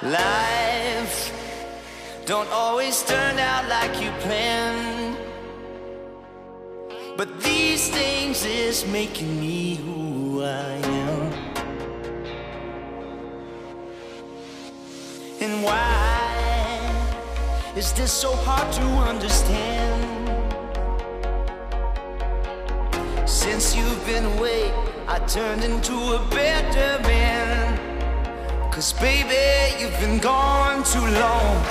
Life don't always turn out like you planned. But these things is making me who I am. And why is this so hard to understand? Since you've been away, I turned into a better man. Cause baby, you've been gone too long.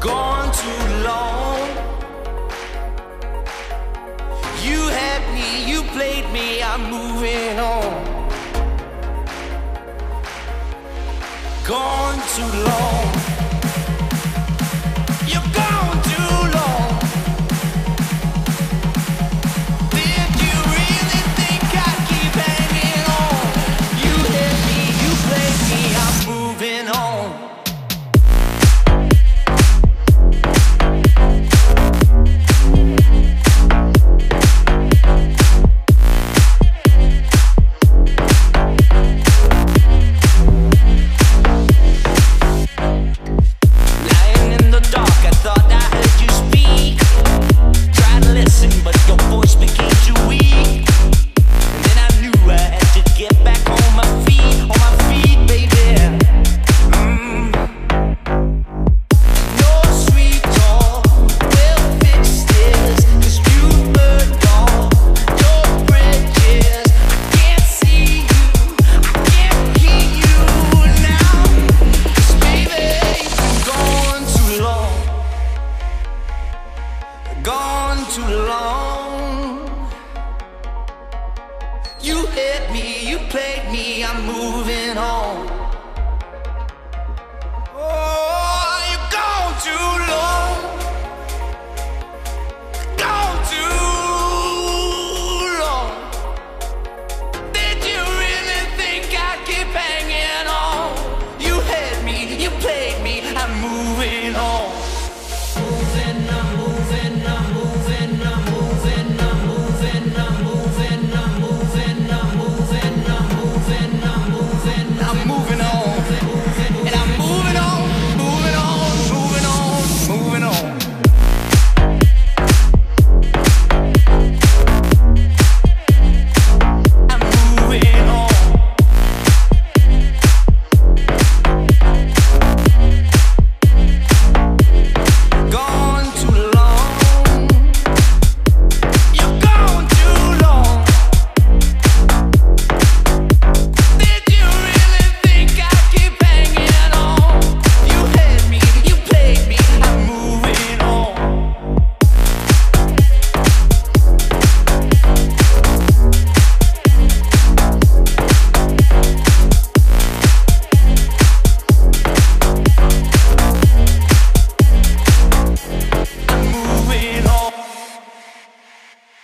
Gone too long. You had me, you played me, I'm moving on. Gone too long. hit me, you played me, I'm moving on.